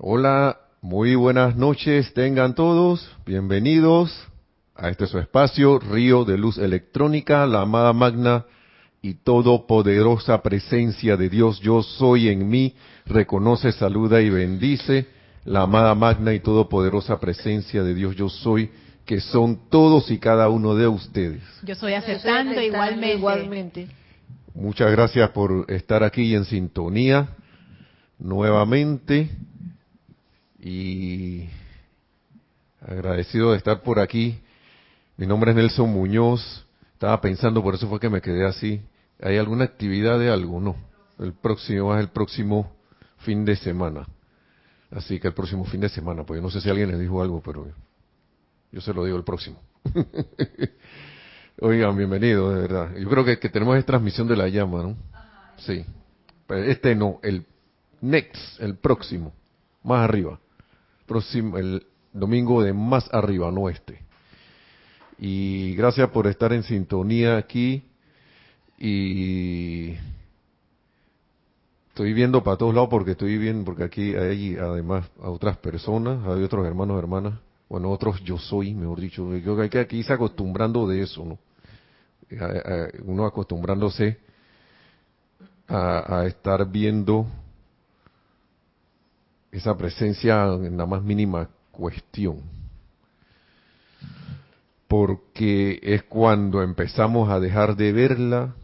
Hola, muy buenas noches, tengan todos, bienvenidos a este su espacio, Río de Luz Electrónica, la amada magna y todopoderosa presencia de Dios, yo soy en mí, reconoce, saluda y bendice la amada magna y todopoderosa presencia de Dios, yo soy, que son todos y cada uno de ustedes. Yo soy aceptando igualmente. igualmente. Muchas gracias por estar aquí en sintonía nuevamente y agradecido de estar por aquí. Mi nombre es Nelson Muñoz. Estaba pensando, por eso fue que me quedé así. ¿Hay alguna actividad de algo? No. El próximo es el próximo fin de semana. Así que el próximo fin de semana, pues yo no sé si alguien les dijo algo, pero yo se lo digo el próximo. Oigan, bienvenido, de verdad. Yo creo que, tenemos esta transmisión de la llama, ¿no? Sí. Este no, el next, el próximo, más arriba. Próximo, el domingo de más arriba, no este. Y gracias por estar en sintonía aquí. Y estoy viendo para todos lados porque estoy viendo, porque aquí hay además a otras personas, hay otros hermanos, hermanas, bueno, otros yo soy, mejor dicho. Yo creo que aquí se acostumbrando de eso, ¿no? uno acostumbrándose a, estar viendo esa presencia en la más mínima cuestión. Porque es cuando empezamos a dejar de verla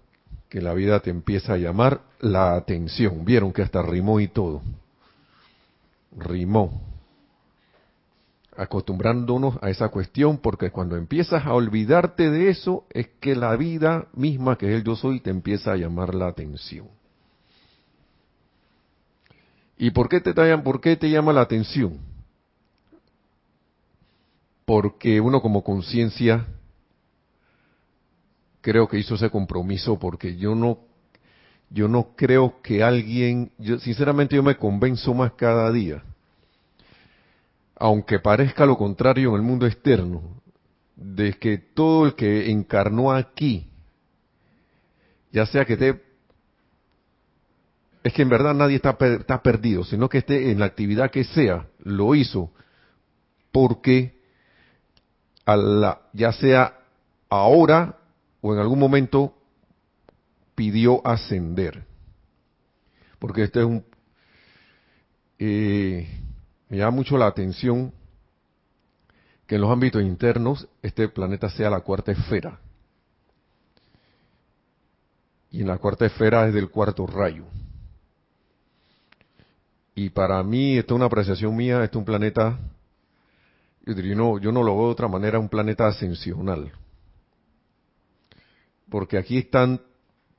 que la vida te empieza a llamar la atención. Vieron que hasta rimó y todo. Rimó acostumbrándonos a esa cuestión, porque cuando empiezas a olvidarte de eso, es que la vida misma, que es el yo soy, te empieza a llamar la atención. ¿Y por qué te, por qué te llama la atención? Porque uno como conciencia creo que hizo ese compromiso porque yo no yo no creo que alguien, yo sinceramente yo me convenzo más cada día aunque parezca lo contrario en el mundo externo, de que todo el que encarnó aquí, ya sea que esté, es que en verdad nadie está, está perdido, sino que esté en la actividad que sea, lo hizo porque a la, ya sea ahora o en algún momento pidió ascender. Porque este es un... Eh, me llama mucho la atención que en los ámbitos internos este planeta sea la cuarta esfera. Y en la cuarta esfera es del cuarto rayo. Y para mí, esta es una apreciación mía, este es un planeta, yo, no, yo no lo veo de otra manera, un planeta ascensional. Porque aquí están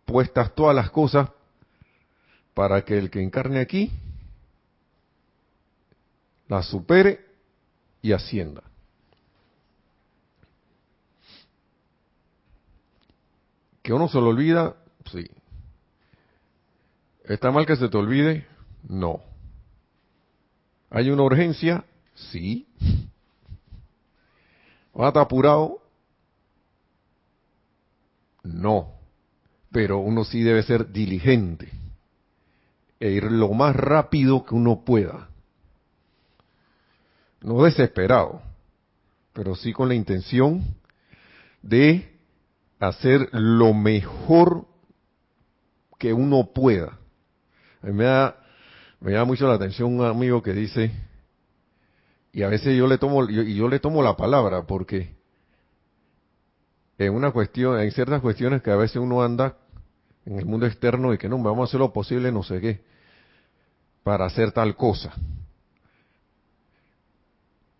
puestas todas las cosas para que el que encarne aquí la supere y ascienda. ¿Que uno se lo olvida? Sí. ¿Está mal que se te olvide? No. ¿Hay una urgencia? Sí. ¿Va a estar apurado? No. Pero uno sí debe ser diligente e ir lo más rápido que uno pueda no desesperado, pero sí con la intención de hacer lo mejor que uno pueda. A mí me da, me da mucho la atención un amigo que dice, y a veces yo le tomo, y yo le tomo la palabra porque en una cuestión, en ciertas cuestiones que a veces uno anda en el mundo externo y que no, vamos a hacer lo posible, no sé qué, para hacer tal cosa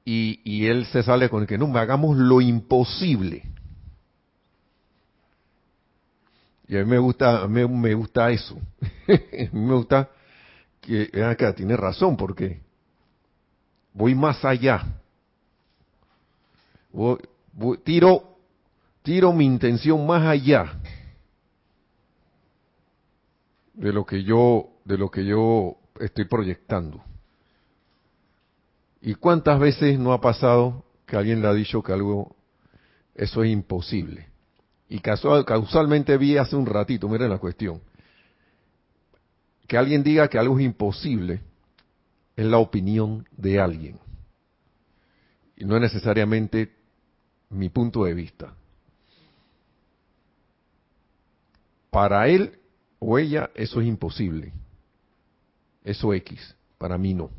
y, él se sale con el que no, hagamos lo imposible. Y a mí me gusta, a mí me gusta eso. a mí me gusta que, que tiene razón, porque voy más allá. tiro, tiro mi intención más allá de lo que yo, de lo que yo estoy proyectando. ¿Y cuántas veces no ha pasado que alguien le ha dicho que algo, eso es imposible? Y casual, causalmente vi hace un ratito, miren la cuestión, que alguien diga que algo es imposible es la opinión de alguien. Y no es necesariamente mi punto de vista. Para él o ella eso es imposible. Eso X, para mí no.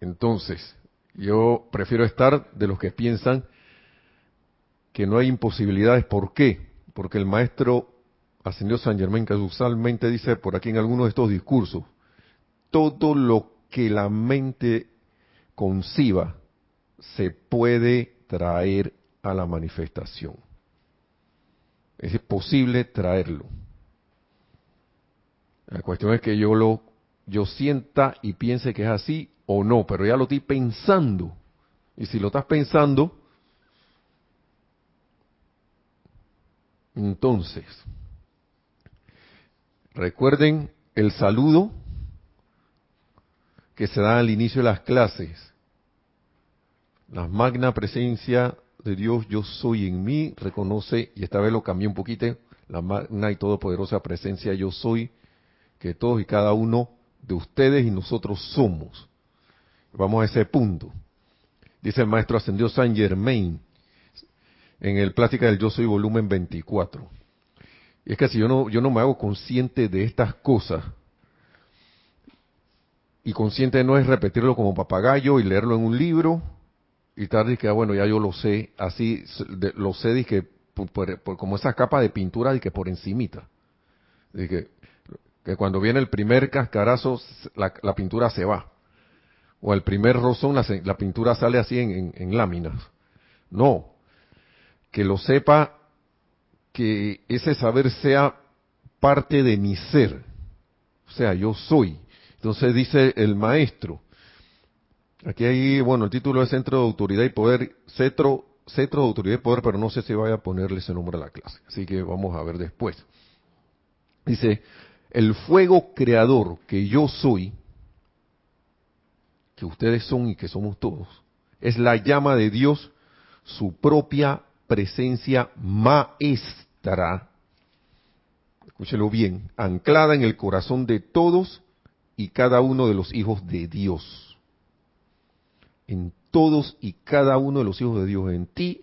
Entonces, yo prefiero estar de los que piensan que no hay imposibilidades. ¿Por qué? Porque el maestro ascendió San Germán usualmente dice por aquí en alguno de estos discursos, todo lo que la mente conciba se puede traer a la manifestación. Es posible traerlo. La cuestión es que yo lo yo sienta y piense que es así o no, pero ya lo estoy pensando. Y si lo estás pensando, entonces, recuerden el saludo que se da al inicio de las clases. La magna presencia de Dios, yo soy en mí, reconoce, y esta vez lo cambié un poquito, la magna y todopoderosa presencia yo soy, que todos y cada uno de ustedes y nosotros somos. Vamos a ese punto. Dice el maestro ascendió San Germain en el Plática del Yo Soy volumen 24. Y es que si yo no, yo no me hago consciente de estas cosas, y consciente no es repetirlo como papagayo y leerlo en un libro, y tarde que, ah, bueno, ya yo lo sé, así lo sé, que por, como esa capa de pintura de que por encimita. que, que cuando viene el primer cascarazo, la, pintura se va. O el primer rozón, la, pintura sale así en láminas. No. Que lo sepa, que ese saber sea parte de mi ser. O sea, yo soy. Entonces dice el maestro, Aquí hay, bueno, el título es Centro de Autoridad y Poder, Cetro, Centro de Autoridad y Poder, pero no sé si vaya a ponerle ese nombre a la clase. Así que vamos a ver después. Dice, el fuego creador que yo soy, que ustedes son y que somos todos, es la llama de Dios, su propia presencia maestra, escúchelo bien, anclada en el corazón de todos y cada uno de los hijos de Dios en todos y cada uno de los hijos de Dios, en ti,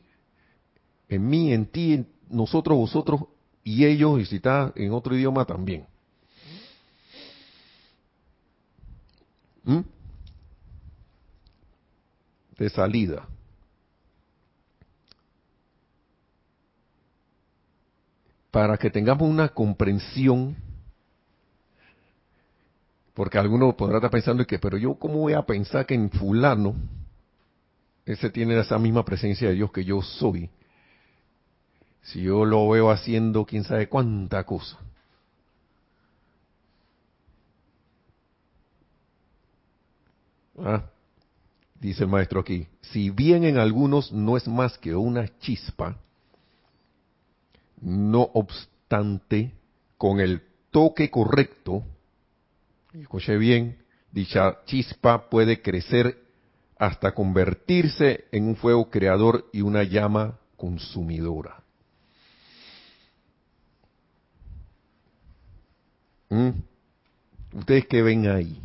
en mí, en ti, en nosotros, vosotros y ellos, y si está en otro idioma también. ¿Mm? De salida. Para que tengamos una comprensión porque alguno podrá estar pensando que, pero yo cómo voy a pensar que en fulano ese tiene esa misma presencia de Dios que yo soy. Si yo lo veo haciendo quién sabe cuánta cosa. Ah, dice el maestro aquí, si bien en algunos no es más que una chispa, no obstante, con el toque correcto, escuche bien, dicha chispa puede crecer hasta convertirse en un fuego creador y una llama consumidora. ¿Mm? ¿Ustedes qué ven ahí?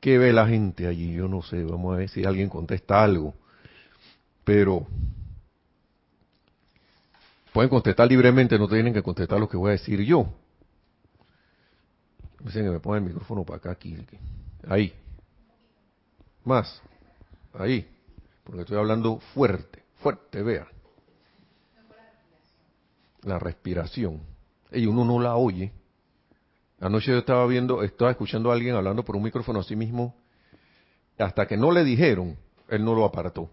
¿Qué ve la gente allí? Yo no sé, vamos a ver si alguien contesta algo. Pero Pueden contestar libremente, no tienen que contestar lo que voy a decir yo. Dicen que me pongan el micrófono para acá, aquí, Ahí. Más. Ahí. Porque estoy hablando fuerte, fuerte, vea. La respiración. Y uno no la oye. Anoche yo estaba viendo, estaba escuchando a alguien hablando por un micrófono a sí mismo. Hasta que no le dijeron, él no lo apartó.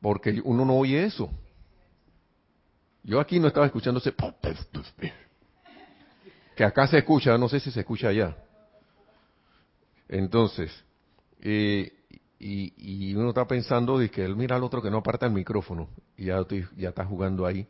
Porque uno no oye eso. Yo aquí no estaba escuchando ese... Que acá se escucha, no sé si se escucha allá. Entonces, eh, y, uno está pensando de que él mira al otro que no aparta el micrófono y ya, ya está jugando ahí.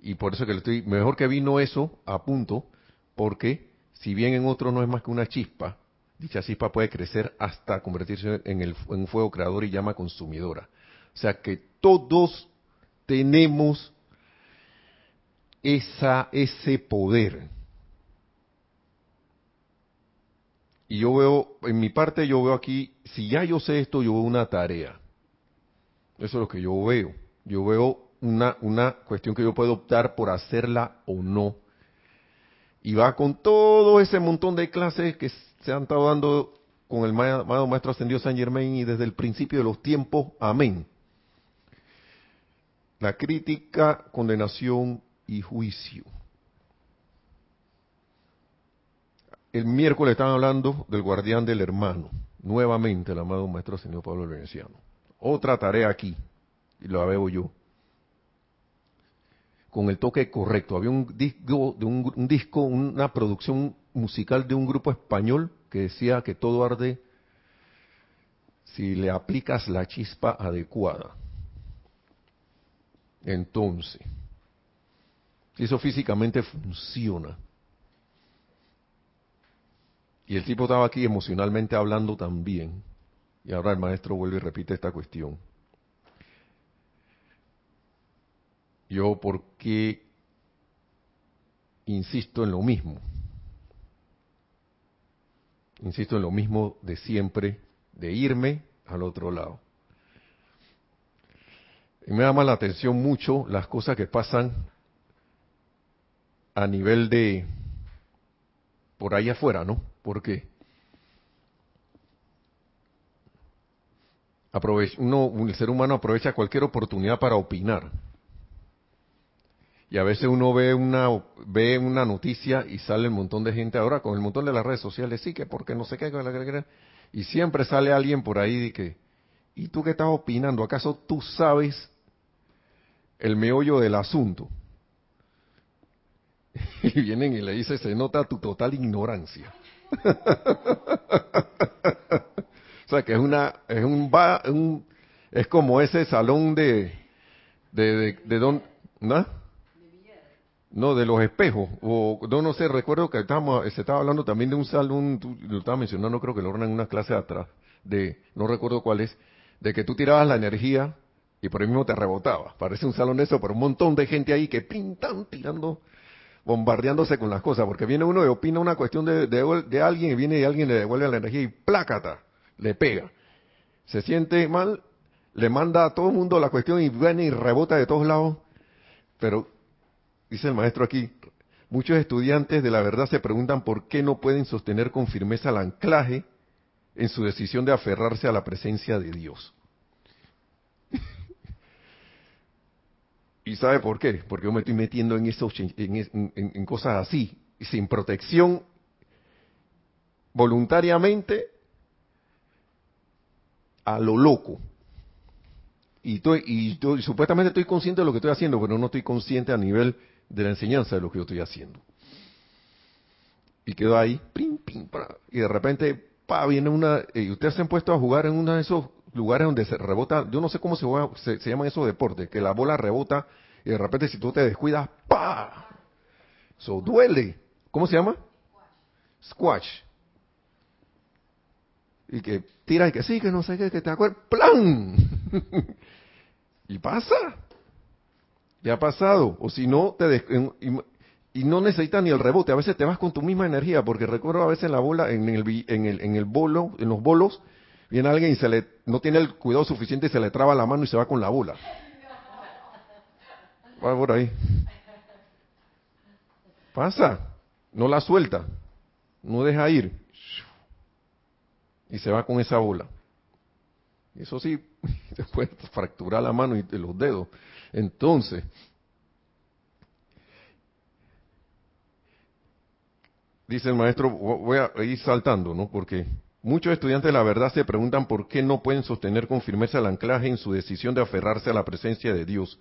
Y por eso que le estoy, mejor que vino eso a punto, porque si bien en otro no es más que una chispa, dicha chispa puede crecer hasta convertirse en, el, en un fuego creador y llama consumidora. O sea que todos tenemos esa, ese poder. Y yo veo, en mi parte yo veo aquí, si ya yo sé esto, yo veo una tarea. Eso es lo que yo veo. Yo veo una, una cuestión que yo puedo optar por hacerla o no. Y va con todo ese montón de clases que se han estado dando con el amado Maestro Ascendido San Germain y desde el principio de los tiempos. Amén. La crítica, condenación y juicio. El miércoles estaban hablando del guardián del hermano, nuevamente el amado Maestro Ascendido Pablo Veneciano. Otra tarea aquí, y la veo yo con el toque correcto. Había un disco, de un, disco, una producción musical de un grupo español que decía que todo arde si le aplicas la chispa adecuada. Entonces, eso físicamente funciona, y el tipo estaba aquí emocionalmente hablando también, y ahora el maestro vuelve y repite esta cuestión. yo por qué insisto en lo mismo. Insisto en lo mismo de siempre, de irme al otro lado. Y me llama la atención mucho las cosas que pasan a nivel de por ahí afuera, ¿no? Porque uno, el ser humano aprovecha cualquier oportunidad para opinar. Y a veces uno ve una, ve una noticia y sale un montón de gente ahora con el montón de las redes sociales, sí, que porque no sé qué, y siempre sale alguien por ahí de que, ¿y tú qué estás opinando? ¿Acaso tú sabes el meollo del asunto? Y vienen y le dicen, se nota tu total ignorancia. o sea que es una, es un, un es como ese salón de, de, de, de don, ¿no? No, de los espejos. O no, no sé, recuerdo que estábamos, se estaba hablando también de un salón, tú lo estabas mencionando, creo que lo en una clase atrás, de, no recuerdo cuál es, de que tú tirabas la energía y por ahí mismo te rebotaba. Parece un salón eso, pero un montón de gente ahí que pintan tirando, bombardeándose con las cosas, porque viene uno y opina una cuestión de, de, alguien y viene y alguien le devuelve la energía y plácata, le pega. Se siente mal, le manda a todo el mundo la cuestión y viene y rebota de todos lados, pero dice el maestro aquí, muchos estudiantes de la verdad se preguntan por qué no pueden sostener con firmeza el anclaje en su decisión de aferrarse a la presencia de Dios. ¿Y sabe por qué? Porque yo me estoy metiendo en, esos, en, cosas así, sin protección, voluntariamente, a lo loco. Y, estoy, y supuestamente estoy consciente de lo que estoy haciendo, pero no estoy consciente a nivel de la enseñanza de lo que yo estoy haciendo. Y quedó ahí, pim, pim, y de repente, pa, viene una, y ustedes se han puesto a jugar en uno de esos lugares donde se rebota, yo no sé cómo se, se, llaman esos deportes, que la bola rebota y de repente si tú te descuidas, pa, eso duele. ¿Cómo se llama? Squash. Y que tira y que sí, que no sé qué, que te acuerdas, ¡plan! y pasa. ¿Te ha pasado? O si no, te y, no necesitas ni el rebote. A veces te vas con tu misma energía, porque recuerdo a veces en la bola, en el, en el, en el bolo, en los bolos, viene alguien y se le, no tiene el cuidado suficiente y se le traba la mano y se va con la bola. Va por ahí. Pasa. No la suelta. No deja ir. Y se va con esa bola. Eso sí, te puede fracturar la mano y los dedos. Entonces, dice el maestro, voy a ir saltando, ¿no? Porque muchos estudiantes de la verdad se preguntan por qué no pueden sostener con firmeza el anclaje en su decisión de aferrarse a la presencia de Dios,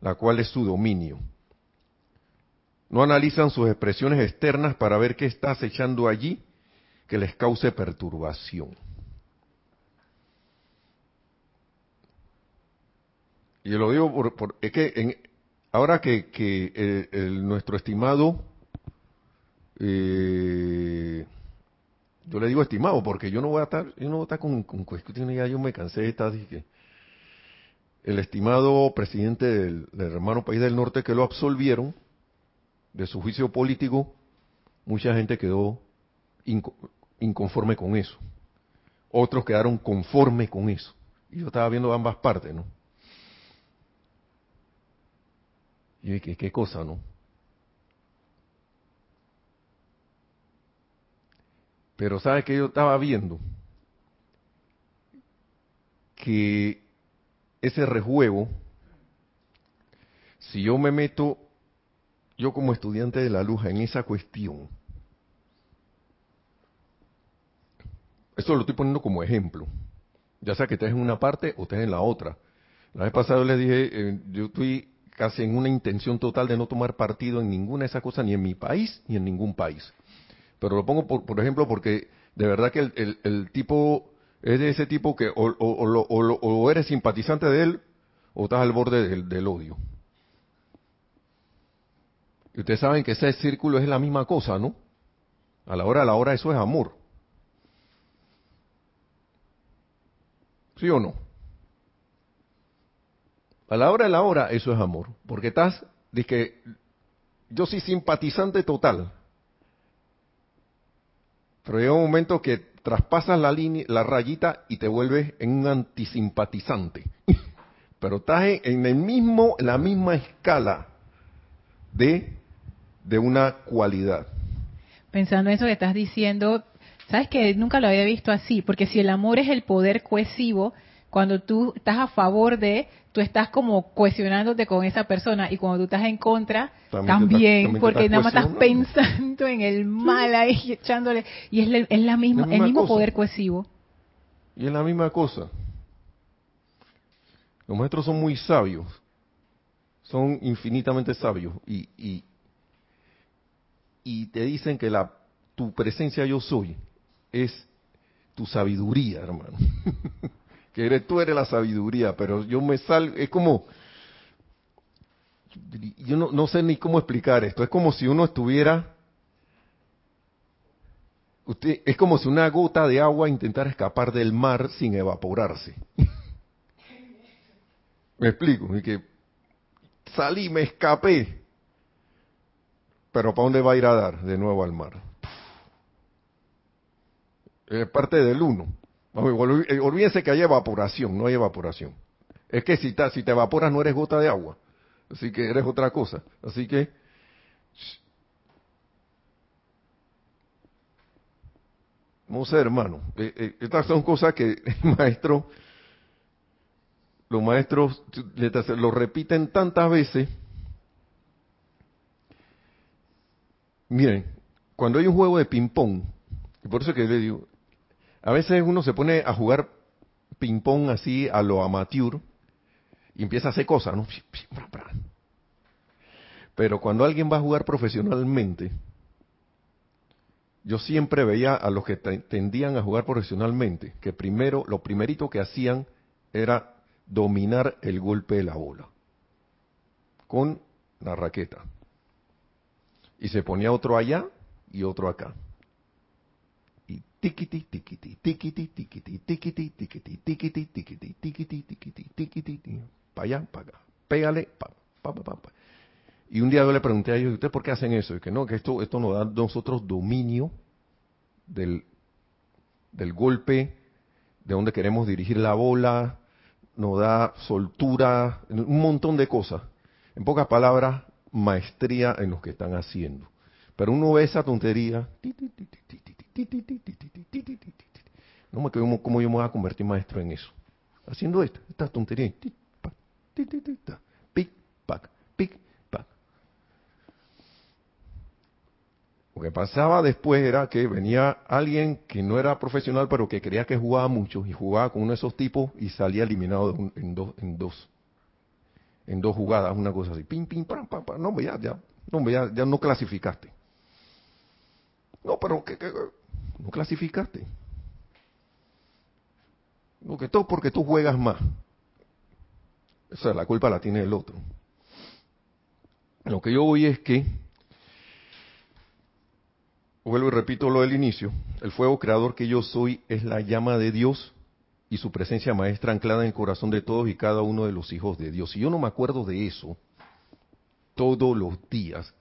la cual es su dominio. No analizan sus expresiones externas para ver qué está acechando allí que les cause perturbación. Y lo digo por, es que en, ahora que, que nuestro estimado, eh, yo le digo estimado porque yo no voy a estar, yo no voy a estar con, cuestiones, ya yo me cansé de estar, dije, el estimado presidente del, hermano país del norte que lo absolvieron de su juicio político, mucha gente quedó inconforme con eso. Otros quedaron conformes con eso. Y yo estaba viendo ambas partes, ¿no? Y dije, ¿qué cosa, no? Pero ¿sabe que yo estaba viendo? Que ese rejuego, si yo me meto, yo como estudiante de la luz, en esa cuestión, esto lo estoy poniendo como ejemplo, ya sea que estés en una parte o estés en la otra. La vez pasada les dije, eh, yo estoy casi en una intención total de no tomar partido en ninguna de esas cosas, ni en mi país, ni en ningún país. Pero lo pongo, por, por ejemplo, porque de verdad que el, tipo es de ese tipo que o, eres simpatizante de él o estás al borde del, odio. Y ustedes saben que ese círculo es la misma cosa, ¿no? A la hora, a la hora, eso es amor. ¿Sí o no? A la hora, a la hora, eso es amor. Porque estás, que yo soy simpatizante total. Pero llega un momento que traspasas la línea, la rayita y te vuelves en un antisimpatizante. Pero estás en, el mismo, la misma escala de, de una cualidad. Pensando en eso que estás diciendo, sabes que nunca lo había visto así, porque si el amor es el poder cohesivo, cuando tú estás a favor de, tú estás como cohesionándote con esa persona y cuando tú estás en contra, también, porque nada más estás pensando en el mal ahí, echándole, y es, es la misma, el mismo poder cohesivo. Y es la misma cosa. Los maestros son muy sabios, son infinitamente sabios y, y, y te dicen que la, tu presencia yo soy es tu sabiduría, hermano. tú eres la sabiduría, pero yo me salgo, es como, yo no, no sé ni cómo explicar esto, es como si uno estuviera, usted, es como si una gota de agua intentara escapar del mar sin evaporarse. me explico, y que salí, me escapé, pero ¿para dónde va a ir a dar de nuevo al mar? Es parte del uno. Eh, olvídense que hay evaporación, no hay evaporación. Es que si, te evaporas no eres gota de agua, así que eres otra cosa. Así que no sé, hermano. Eh, eh, estas son cosas que el maestro, los maestros lo repiten tantas veces. Miren, cuando hay un juego de ping-pong, y por eso que le digo, a veces uno se pone a jugar ping-pong así a lo amateur y empieza a hacer cosas, ¿no? Pero cuando alguien va a jugar profesionalmente, yo siempre veía a los que tendían a jugar profesionalmente, que primero, lo primerito que hacían era dominar el golpe de la bola con la raqueta. Y se ponía otro allá y otro acá tiquiti, tiquiti, tiquiti, tiquiti, tiquiti, tiquiti, tiquiti, tiquiti, tiquiti, tiquiti, tiquiti, para allá, para acá, pégale, pa, pa, pa, pa. Y un día yo le pregunté a ellos, ¿ustedes por qué hacen eso? Y que no, que esto, esto nos da a nosotros dominio del, del golpe, de donde queremos dirigir la bola, nos da soltura, un montón de cosas. En pocas palabras, maestría en lo que están haciendo. Pero uno ve esa tontería, no me quedo cómo yo me voy a convertir maestro en eso. Haciendo esto, esta tontería. Pic, pac, pic, pac. Lo que pasaba después era que venía alguien que no era profesional, pero que creía que jugaba mucho, y jugaba con uno de esos tipos y salía eliminado en dos, en dos, en dos jugadas, una cosa así. Pim, pim, pam, pam, pam. No, ya, ya, no, ya, ya no clasificaste. No, pero que, no clasificaste. No, que todo porque tú juegas más. Esa la culpa la tiene el otro. Lo que yo voy es que, vuelvo y repito lo del inicio, el fuego creador que yo soy es la llama de Dios y su presencia maestra anclada en el corazón de todos y cada uno de los hijos de Dios. Si yo no me acuerdo de eso todos los días,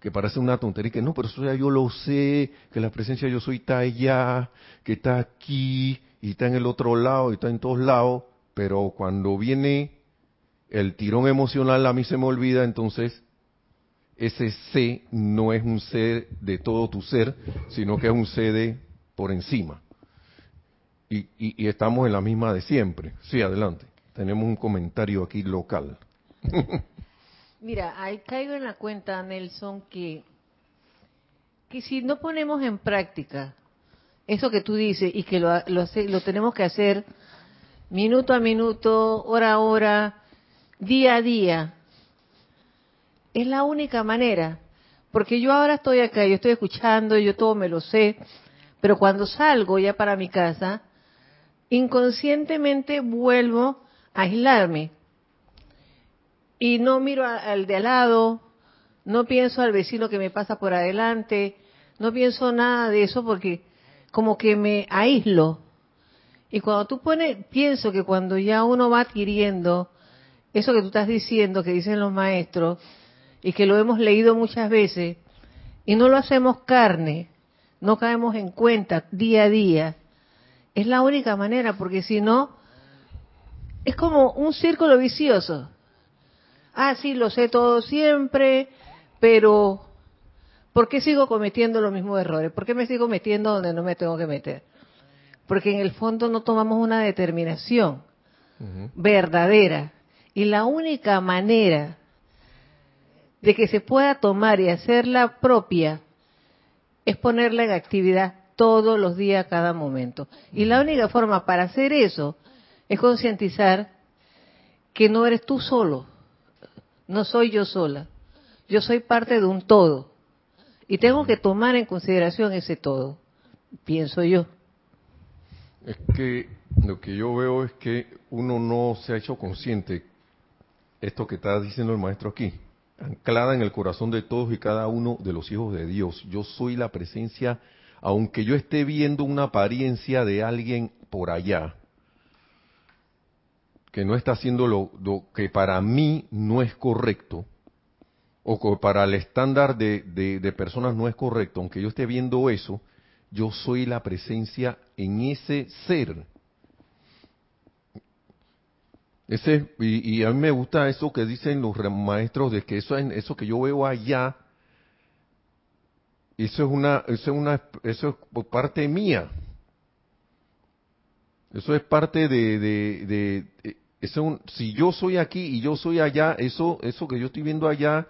que parece una tontería, que no, pero eso ya yo lo sé, que la presencia yo soy está allá, que está aquí, y está en el otro lado, y está en todos lados, pero cuando viene el tirón emocional a mí se me olvida, entonces ese C no es un C de todo tu ser, sino que es un C de por encima. Y, y, estamos en la misma de siempre. Sí, adelante. Tenemos un comentario aquí local. Mira, ahí caigo en la cuenta, Nelson, que, que si no ponemos en práctica eso que tú dices y que lo, lo, lo tenemos que hacer minuto a minuto, hora a hora, día a día, es la única manera. Porque yo ahora estoy acá, yo estoy escuchando, yo todo me lo sé, pero cuando salgo ya para mi casa, inconscientemente vuelvo a aislarme. Y no miro al de al lado, no pienso al vecino que me pasa por adelante, no pienso nada de eso porque como que me aíslo. Y cuando tú pones, pienso que cuando ya uno va adquiriendo eso que tú estás diciendo, que dicen los maestros, y que lo hemos leído muchas veces, y no lo hacemos carne, no caemos en cuenta día a día, es la única manera, porque si no, es como un círculo vicioso. Ah, sí, lo sé todo siempre, pero ¿por qué sigo cometiendo los mismos errores? ¿Por qué me sigo metiendo donde no me tengo que meter? Porque en el fondo no tomamos una determinación verdadera. Y la única manera de que se pueda tomar y hacerla propia es ponerla en actividad todos los días, cada momento. Y la única forma para hacer eso es concientizar que no eres tú solo, no soy yo sola, yo soy parte de un todo. Y tengo que tomar en consideración ese todo, pienso yo. Es que lo que yo veo es que uno no se ha hecho consciente, esto que está diciendo el maestro aquí, anclada en el corazón de todos y cada uno de los hijos de Dios. Yo soy la presencia, aunque yo esté viendo una apariencia de alguien por allá, que no está haciendo lo, que para mí no es correcto, o que para el estándar de, de personas no es correcto, aunque yo esté viendo eso, yo soy la presencia en ese ser ese, y, a mí me gusta eso que dicen los maestros de que eso, eso que yo veo allá, eso es una, eso es una, eso es parte mía. Eso es parte de, de, de si yo soy aquí y yo soy allá, eso, eso que yo estoy viendo allá,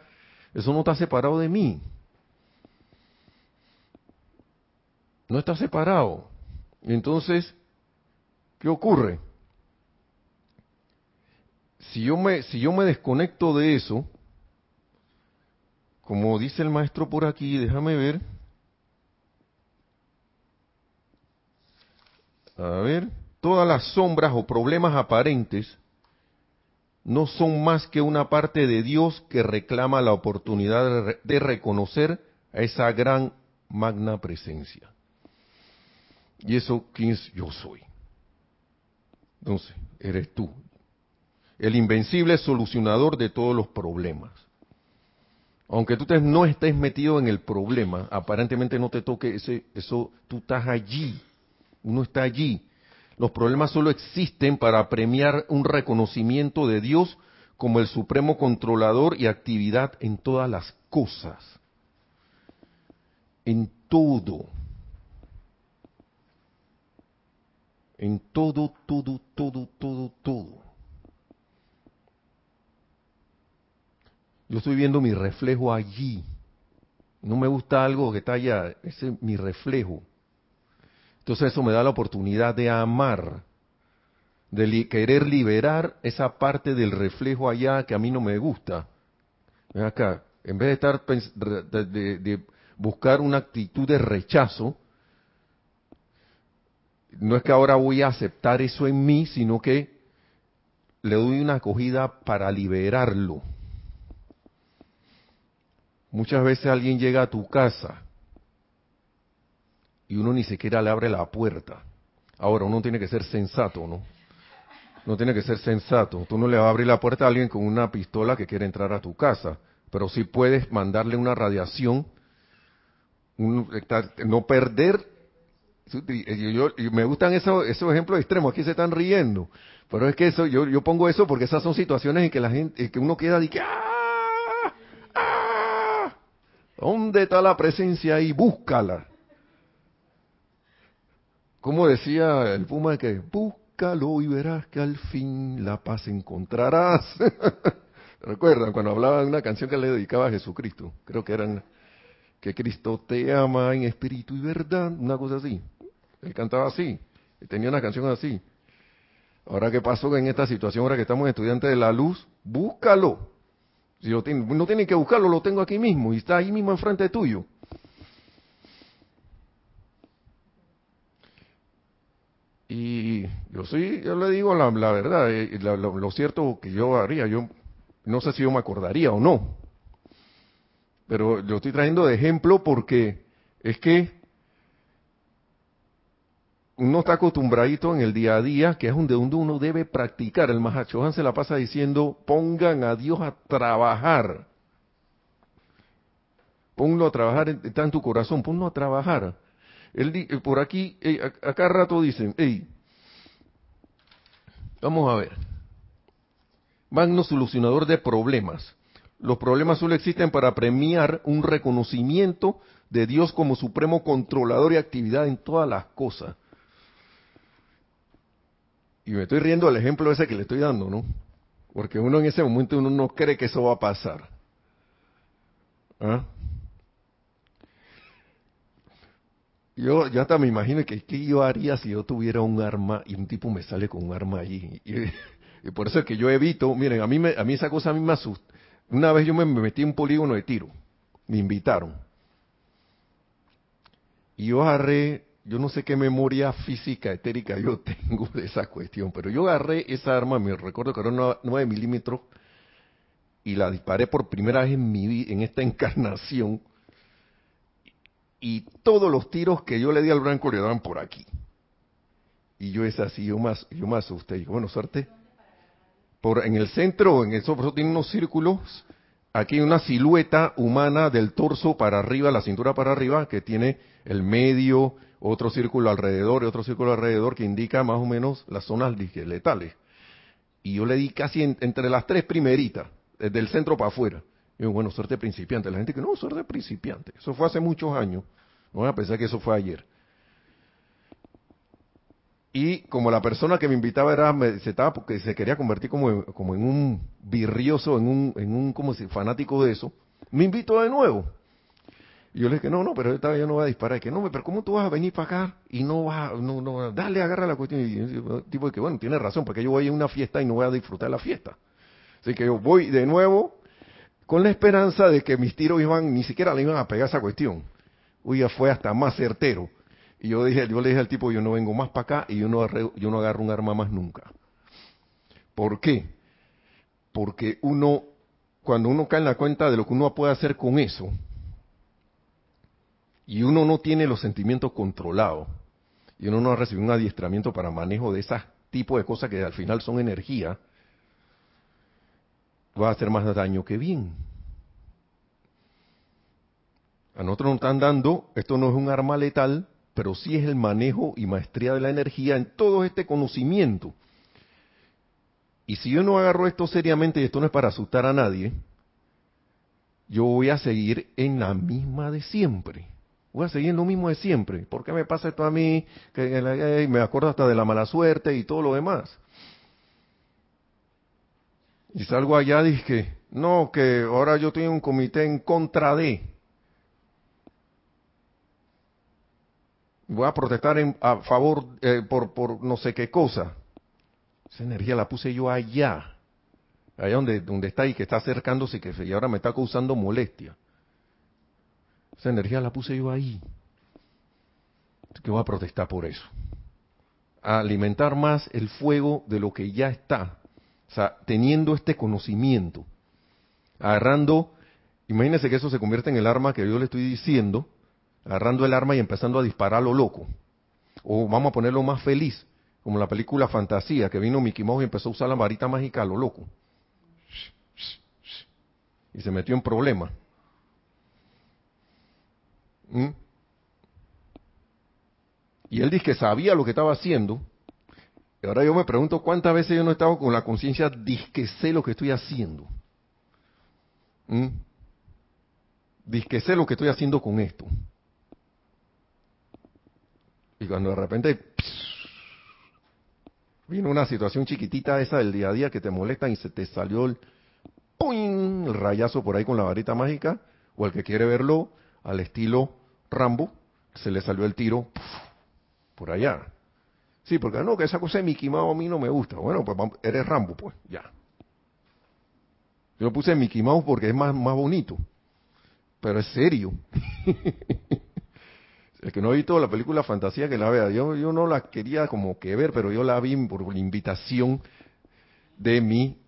eso no está separado de mí. No está separado. Entonces, ¿qué ocurre? si yo me, si yo me desconecto de eso, como dice el maestro por aquí, déjame ver. A ver, todas las sombras o problemas aparentes no son más que una parte de Dios que reclama la oportunidad de reconocer a esa gran magna presencia. Y eso, ¿quién es? Yo soy. Entonces, eres tú el invencible solucionador de todos los problemas. Aunque tú no estés metido en el problema, aparentemente no te toque ese, eso, tú estás allí, uno está allí. Los problemas solo existen para premiar un reconocimiento de Dios como el supremo controlador y actividad en todas las cosas. En todo. En todo, todo, todo, todo, todo. Yo estoy viendo mi reflejo allí. No me gusta algo que está allá, ese es mi reflejo. Entonces eso me da la oportunidad de amar, de querer liberar esa parte del reflejo allá que a mí no me gusta. Acá, en vez de estar de buscar una actitud de rechazo, no es que ahora voy a aceptar eso en mí, sino que le doy una acogida para liberarlo. Muchas veces alguien llega a tu casa y uno ni siquiera le abre la puerta. Ahora, uno tiene que ser sensato, ¿no? No tiene que ser sensato. Tú no le vas a abrir la puerta a alguien con una pistola que quiere entrar a tu casa, pero sí puedes mandarle una radiación, no perder. Me gustan esos, esos ejemplos extremos. Aquí se están riendo, pero es que eso yo, pongo eso porque esas son situaciones en que la gente, que uno queda de que ¡ah! ¡ah! ¿Dónde está la presencia ahí? Búscala. Como decía el Puma que búscalo y verás que al fin la paz encontrarás. ¿Recuerdan cuando hablaban una canción que le dedicaba a Jesucristo? Creo que eran que Cristo te ama en espíritu y verdad, una cosa así. Él cantaba así, tenía una canción así. Ahora, ¿qué pasó en esta situación? Ahora que estamos estudiantes de la luz, búscalo. Si no tienen que buscarlo, lo tengo aquí mismo y está ahí mismo enfrente tuyo. Y yo sí, yo le digo la, verdad, eh, lo, cierto que yo haría, yo no sé si yo me acordaría o no, pero lo estoy trayendo de ejemplo porque es que uno está acostumbradito en el día a día, que es donde uno debe practicar. El Mahachohan se la pasa diciendo, pongan a Dios a trabajar. Ponlo a trabajar, en tu corazón, ponlo a trabajar. Eh, por aquí, acá rato dicen, hey, vamos a ver, magno solucionador de problemas. Los problemas solo existen para premiar un reconocimiento de Dios como supremo controlador y actividad en todas las cosas. Y me estoy riendo del ejemplo ese que le estoy dando, ¿no? Porque uno en ese momento uno no cree que eso va a pasar. ¿Ah? Yo, yo hasta me imagino que qué yo haría si yo tuviera un arma y un tipo me sale con un arma allí. Y, por eso es que yo evito, miren, a mí, me, a mí esa cosa a mí me asusta. Una vez yo me metí en un polígono de tiro, me invitaron. Y yo agarré, yo no sé qué memoria física, etérica yo tengo de esa cuestión, pero yo agarré esa arma, me recuerdo que era una 9 milímetros, y la disparé por primera vez en mi en esta encarnación y todos los tiros que yo le di al blanco le daban por aquí. Y yo es así, yo más, yo más asusté. Y bueno, suerte. Por, en el centro, en eso, por eso tiene unos círculos. Aquí hay una silueta humana del torso para arriba, la cintura para arriba, que tiene el medio, otro círculo alrededor y otro círculo alrededor que indica más o menos las zonas letales. Y yo le di casi entre las tres primeritas, desde el centro para afuera. Y bueno, suerte principiante. La gente que no, suerte principiante. Eso fue hace muchos años. No voy a pensar que eso fue ayer. Y como la persona que me invitaba era, se estaba porque se quería convertir como, como en un virrioso, en un, en un como si fanático de eso, me invitó de nuevo. Y yo le dije, no, no, pero esta vez yo no voy a disparar. Y que no, pero ¿cómo tú vas a venir para acá y no vas no, no, dale, agarra la cuestión? Y el tipo que, bueno, tiene razón, porque yo voy a una fiesta y no voy a disfrutar la fiesta. Así que yo voy de nuevo con la esperanza de que mis tiros iban, ni siquiera le iban a pegar esa cuestión. Uy, fue hasta más certero. Y yo dije, yo le dije al tipo, yo no vengo más para acá y yo no, yo no agarro un arma más nunca. ¿Por qué? Porque uno, cuando uno cae en la cuenta de lo que uno puede hacer con eso, y uno no tiene los sentimientos controlados, y uno no ha recibido un adiestramiento para manejo de ese tipo de cosas que al final son energía, va a hacer más daño que bien. A nosotros nos están dando, esto no es un arma letal, pero sí es el manejo y maestría de la energía en todo este conocimiento. Y si yo no agarro esto seriamente, y esto no es para asustar a nadie, yo voy a seguir en la misma de siempre. Voy a seguir en lo mismo de siempre. ¿Por qué me pasa esto a mí? Que me acuerdo hasta de la mala suerte y todo lo demás. Y salgo allá dije, no, que ahora yo tengo un comité en contra de. Voy a protestar en, a favor eh, por, por no sé qué cosa. Esa energía la puse yo allá. Allá donde, donde está y que está acercándose y, que, y ahora me está causando molestia. Esa energía la puse yo ahí. Que voy a protestar por eso. A alimentar más el fuego de lo que ya está o sea, teniendo este conocimiento, agarrando, imagínense que eso se convierte en el arma que yo le estoy diciendo, agarrando el arma y empezando a disparar lo loco. O vamos a ponerlo más feliz, como la película Fantasía, que vino Mickey Mouse y empezó a usar la varita mágica a lo loco. Y se metió en problemas. ¿Mm? Y él dice que sabía lo que estaba haciendo. Y ahora yo me pregunto cuántas veces yo no he estado con la conciencia, dice que sé lo que estoy haciendo. ¿Mm? Sé lo que estoy haciendo con esto. Y cuando de repente vino una situación chiquitita esa del día a día que te molesta y se te salió el, el rayazo por ahí con la varita mágica, o el que quiere verlo al estilo Rambo, se le salió el tiro por allá. Sí, porque no, que esa cosa de Mickey Mouse a mí no me gusta. Bueno, pues eres Rambo, pues, ya. Yo puse Mickey Mouse porque es más, más bonito, pero es serio. El que no ha visto la película Fantasía, que la vea. Yo, yo no la quería como que ver, pero yo la vi por la invitación de mi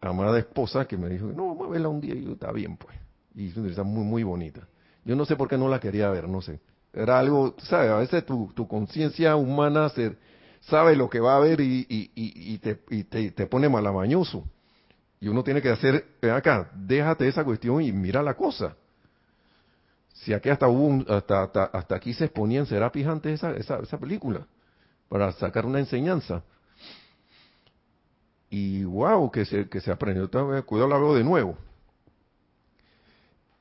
amada esposa, que me dijo, no, vamos a verla un día. Y yo, está bien, pues. Y está muy, muy bonita. Yo no sé por qué no la quería ver, no sé. Era algo, ¿sabes? A veces tu, tu conciencia humana se, sabe lo que va a ver y, y, te, pone malamañoso. Y uno tiene que hacer, ven acá, déjate esa cuestión y mira la cosa. Si aquí hasta hubo hasta, hasta, aquí se exponían Serapis antes esa, esa, esa película, para sacar una enseñanza. Y wow, que se, que se aprendió. Cuidado, la veo de nuevo.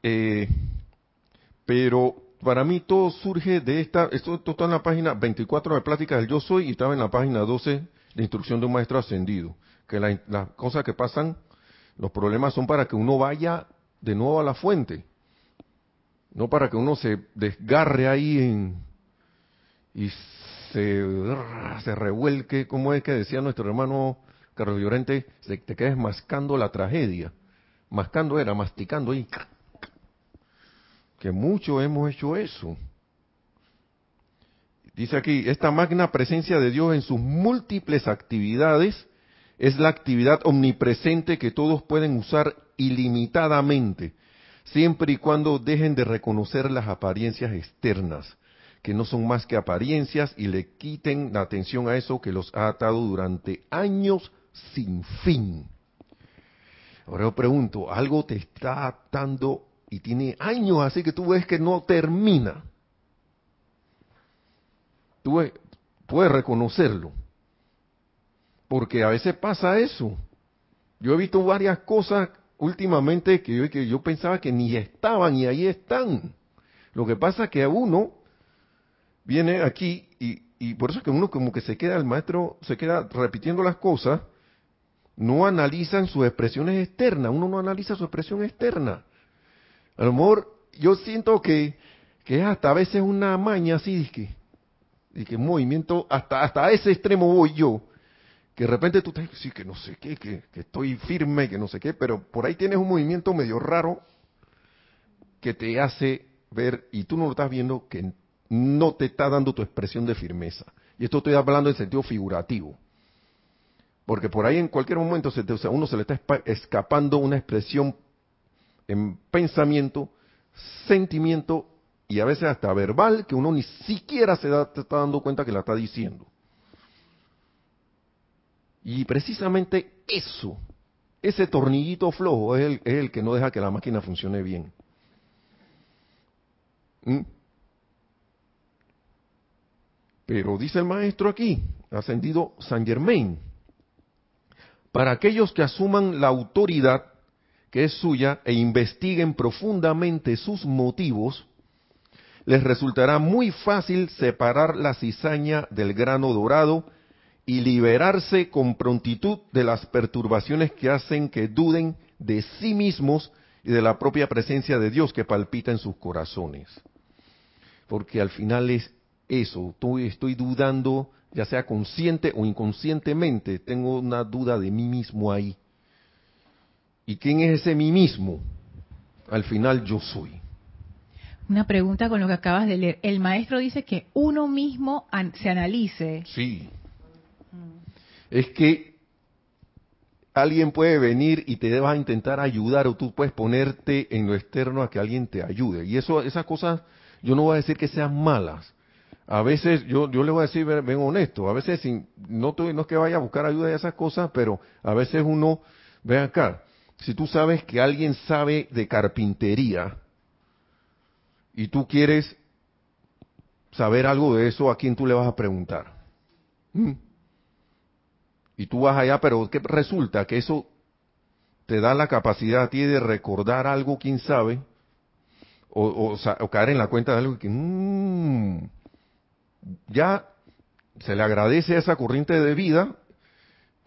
Eh, pero para mí todo surge de esta, esto, está en la página 24 de Pláticas del Yo Soy y estaba en la página 12 de Instrucción de un Maestro Ascendido. Que las cosas que pasan, los problemas son para que uno vaya de nuevo a la fuente no para que uno se desgarre ahí en, y se, se revuelque, como es que decía nuestro hermano Carlos Llorente, te quedes mascando la tragedia. Mascando era, masticando ahí. Que mucho hemos hecho eso. Dice aquí, esta magna presencia de Dios en sus múltiples actividades es la actividad omnipresente que todos pueden usar ilimitadamente siempre y cuando dejen de reconocer las apariencias externas, que no son más que apariencias, y le quiten la atención a eso que los ha atado durante años sin fin. Ahora yo pregunto, algo te está atando y tiene años así que tú ves que no termina. Tú puedes reconocerlo. Porque a veces pasa eso. Yo he visto varias cosas últimamente que yo, que yo pensaba que ni estaban y ahí están. Lo que pasa es que uno viene aquí y, y por eso es que uno como que se queda, el maestro se queda repitiendo las cosas, no analizan sus expresiones externas, uno no analiza su expresión externa. A lo yo siento que, que hasta a veces una maña así, que, y que movimiento, hasta, hasta ese extremo voy yo, que de repente tú te dices, que no sé qué, que, estoy firme, que no sé qué, pero por ahí tienes un movimiento medio raro que te hace ver, y tú no lo estás viendo, que no te está dando tu expresión de firmeza. Y esto estoy hablando en sentido figurativo. Porque por ahí en cualquier momento se te, o uno se le está escapando una expresión en pensamiento, sentimiento y a veces hasta verbal que uno ni siquiera se da, está dando cuenta que la está diciendo. Y precisamente eso, ese tornillito flojo es el, es el que no deja que la máquina funcione bien. ¿Mm? Pero dice el maestro aquí, ascendido San Germain, para aquellos que asuman la autoridad que es suya e investiguen profundamente sus motivos, les resultará muy fácil separar la cizaña del grano dorado y liberarse con prontitud de las perturbaciones que hacen que duden de sí mismos y de la propia presencia de Dios que palpita en sus corazones. Porque al final es eso, estoy dudando, ya sea consciente o inconscientemente, tengo una duda de mí mismo ahí. ¿Y quién es ese mí mismo? Al final yo soy. Una pregunta con lo que acabas de leer. El maestro dice que uno mismo se analice. Sí es que alguien puede venir y te va a intentar ayudar o tú puedes ponerte en lo externo a que alguien te ayude. Y eso, esas cosas, yo no voy a decir que sean malas. A veces, yo, yo le voy a decir, ven, ven honesto, a veces sin, no, no es que vaya a buscar ayuda de esas cosas, pero a veces uno, ven acá, si tú sabes que alguien sabe de carpintería y tú quieres saber algo de eso, ¿a quién tú le vas a preguntar? ¿Mm? Y tú vas allá, pero ¿qué resulta? Que eso te da la capacidad a ti de recordar algo, quién sabe, o, caer en la cuenta de algo que mm, ya se le agradece a esa corriente de vida.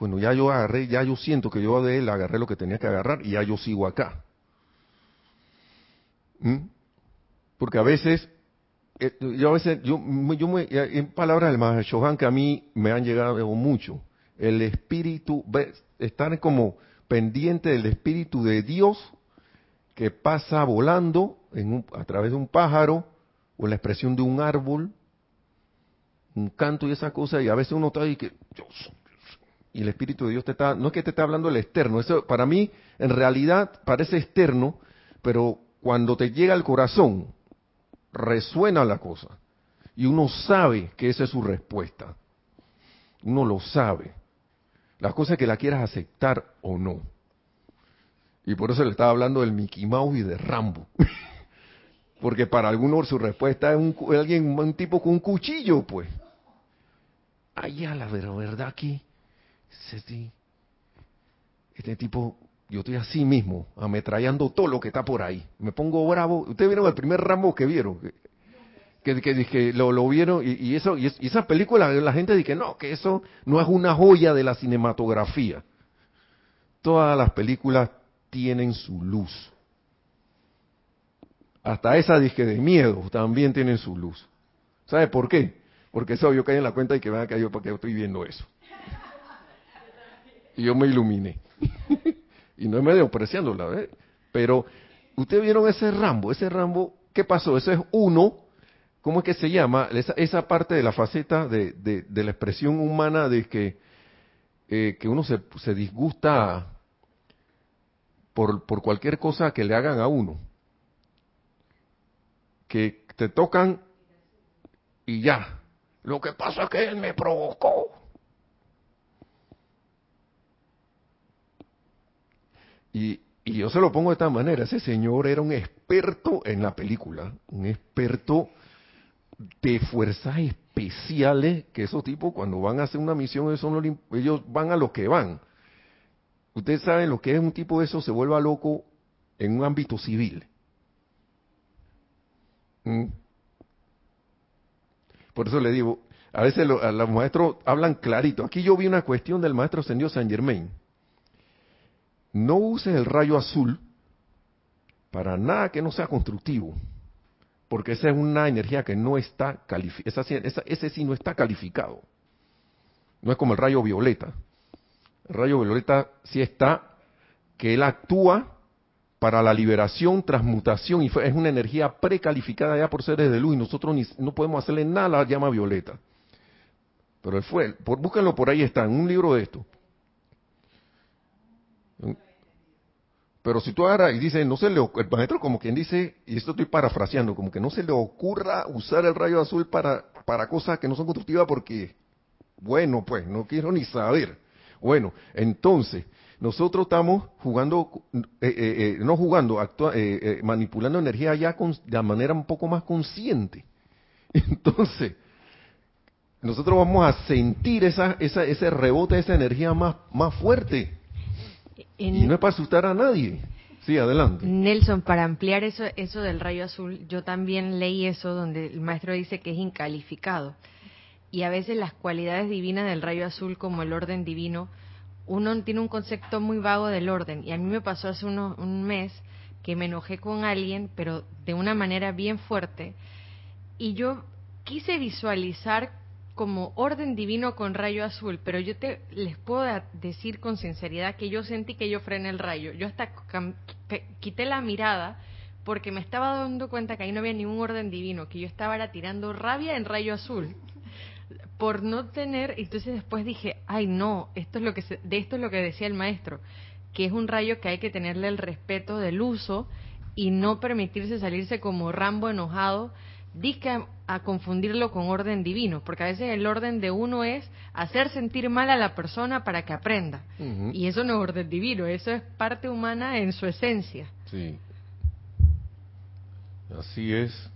Bueno, ya yo agarré, ya yo siento que yo de él agarré lo que tenía que agarrar y ya yo sigo acá. ¿Mm? Porque a veces, eh, yo a veces, yo, yo me- en palabras del Maha Shohan que a mí me han llegado mucho, el espíritu, estar como pendiente del espíritu de Dios que pasa volando en un- a través de un pájaro o la expresión de un árbol, un canto y esa cosa, y a veces uno está ahí que Dios, y el espíritu de Dios te está, no es que te esté hablando el externo, eso para mí en realidad parece externo, pero cuando te llega al corazón, resuena la cosa, y uno sabe que esa es su respuesta, uno lo sabe, la cosa que la quieras aceptar o no. Y por eso le estaba hablando del Mickey Mouse y de Rambo. Porque para algunos su respuesta es un, alguien, un tipo con un cuchillo, pues. Ya, la ver- verdad sí, este tipo, yo estoy así mismo, ametrallando todo lo que está por ahí. Me pongo bravo. Ustedes vieron el primer Rambo que vieron, que, que, lo, vieron y, y eso y, es- y esa película la gente dice no, que eso no es una joya de la cinematografía. Todas las películas tienen su luz. Hasta esa disque de miedo también tienen su luz. ¿Sabe por qué? Porque eso yo caí en la cuenta y que van a caer yo porque estoy viendo eso. Y yo me iluminé. y no es medio apreciándola, ¿eh? Pero, ustedes vieron ese Rambo, ese Rambo, ¿qué pasó? Eso es uno, ¿cómo es que se llama? Esa, esa parte de la faceta de, de- de la expresión humana de que, eh, que uno se, se disgusta por, por cualquier cosa que le hagan a uno. Que te tocan y ya. Lo que pasa es que él me provocó. Y, y yo se lo pongo de esta manera. Ese señor era un experto en la película. Un experto de fuerzas especiales. Que esos tipos cuando van a hacer una misión, ellos, los- van a lo que van. Ustedes saben lo que es un tipo de eso se vuelva loco en un ámbito civil. ¿Mm? Por eso le digo, a veces lo- a los maestros hablan clarito. Aquí yo vi una cuestión del maestro ascendido San Germain. No uses el rayo azul para nada que no sea constructivo, porque esa es una energía que no está calificada, ese sí no está calificado. No es como el rayo violeta. El rayo violeta sí está, que él actúa para la liberación, transmutación, y es una energía precalificada ya por seres de luz, y nosotros no podemos hacerle nada a la llama violeta. Pero él fue, por, búsquenlo por ahí está, en un libro de esto. Pero si tú agarras y dices, no se le el maestro como quien dice, y esto estoy parafraseando, como que no se le ocurra usar el rayo azul para, para cosas que no son constructivas porque, bueno, pues, no quiero ni saber. Bueno, entonces, nosotros estamos jugando, eh, eh, eh, no jugando, actua- eh, manipulando energía ya con, de manera un poco más consciente. Entonces, nosotros vamos a sentir esa, esa, ese rebote, esa energía más, más fuerte. En- Y no es para asustar a nadie. Sí, adelante. Nelson, para ampliar eso, eso del rayo azul, yo también leí eso donde el maestro dice que es incalificado. Y a veces las cualidades divinas del rayo azul, como el orden divino, uno tiene un concepto muy vago del orden. Y a mí me pasó hace uno- un mes que me enojé con alguien, pero de una manera bien fuerte. Y yo quise visualizar como orden divino con rayo azul, pero yo te les puedo decir con sinceridad que yo sentí que yo frené el rayo. Yo hasta quité la mirada porque me estaba dando cuenta que ahí no había ningún orden divino, que yo estaba era tirando rabia en rayo azul por no tener, entonces después dije, ay no, esto es lo que se- de esto es lo que decía el maestro, que es un rayo que hay que tenerle el respeto del uso y no permitirse salirse como Rambo enojado disque a, confundirlo con orden divino, porque a veces el orden de uno es hacer sentir mal a la persona para que aprenda. Y eso no es orden divino, eso es parte humana en su esencia. Sí. Así es.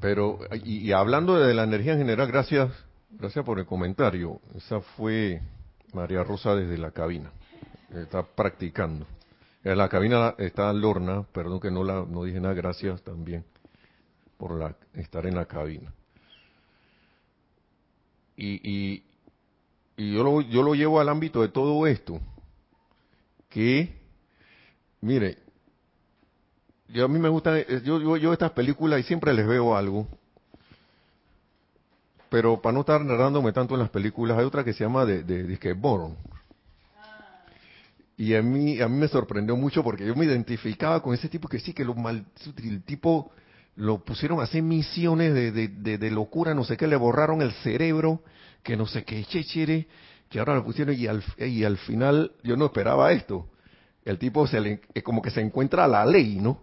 Pero, y, y hablando de la energía en general, gracias, gracias por el comentario. Esa fue María Rosa desde la cabina. Está practicando. En la cabina está Lorna, perdón que no la no dije nada, gracias también por la, estar en la cabina. Y, y, y yo, lo, yo lo llevo al ámbito de todo esto, que, mire, yo a mí me gustan, eh, yo, yo, yo estas películas y siempre les veo algo, pero para no estar narrándome tanto en las películas, hay otra que se llama de, de, Boron. Y a mí, a mí me sorprendió mucho porque yo me identificaba con ese tipo que sí, que lo mal, el tipo lo pusieron a hacer misiones de, de, de, locura, no sé qué, le borraron el cerebro, que no sé qué, chéchere, que ahora lo pusieron y al, y al final yo no esperaba esto. El tipo se le, eh, como que se encuentra a la ley, ¿no?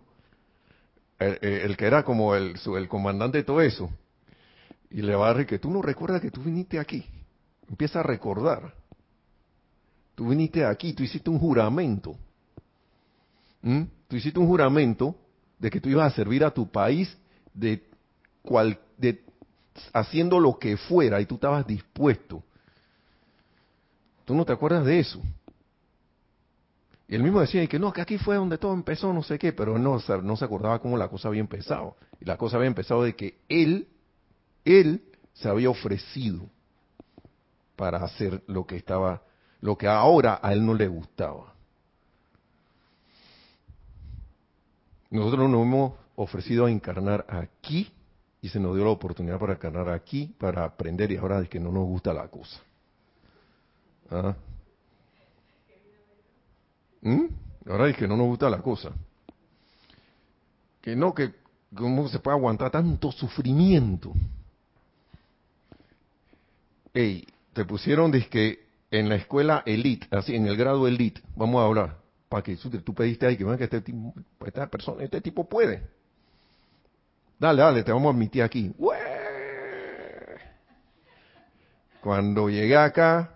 El, el- que era como el, el comandante de todo eso. Y le va a decir que tú no recuerdas que tú viniste aquí. Empieza a recordar. Tú viniste aquí, tú hiciste un juramento. ¿Mm? Tú hiciste un juramento de que tú ibas a servir a tu país de cual, de haciendo lo que fuera y tú estabas dispuesto. ¿Tú no te acuerdas de eso? Y él mismo decía que no, que aquí fue donde todo empezó, no sé qué, pero no, no se acordaba cómo la cosa había empezado. Y la cosa había empezado de que él, él se había ofrecido para hacer lo que estaba, lo que ahora a él no le gustaba. Nosotros nos hemos ofrecido a encarnar aquí y se nos dio la oportunidad para encarnar aquí, para aprender y ahora es que no nos gusta la cosa. ¿Ah? ¿Mm? Ahora es que no nos gusta la cosa. Que no, que cómo se puede aguantar tanto sufrimiento. Ey, te pusieron que en la escuela elite, así en el grado elite, vamos a hablar, para que tú, pediste ahí que vean que este tipo, esta persona, este tipo puede. Dale, dale, te vamos a admitir aquí. ¡Ué! Cuando llegué acá,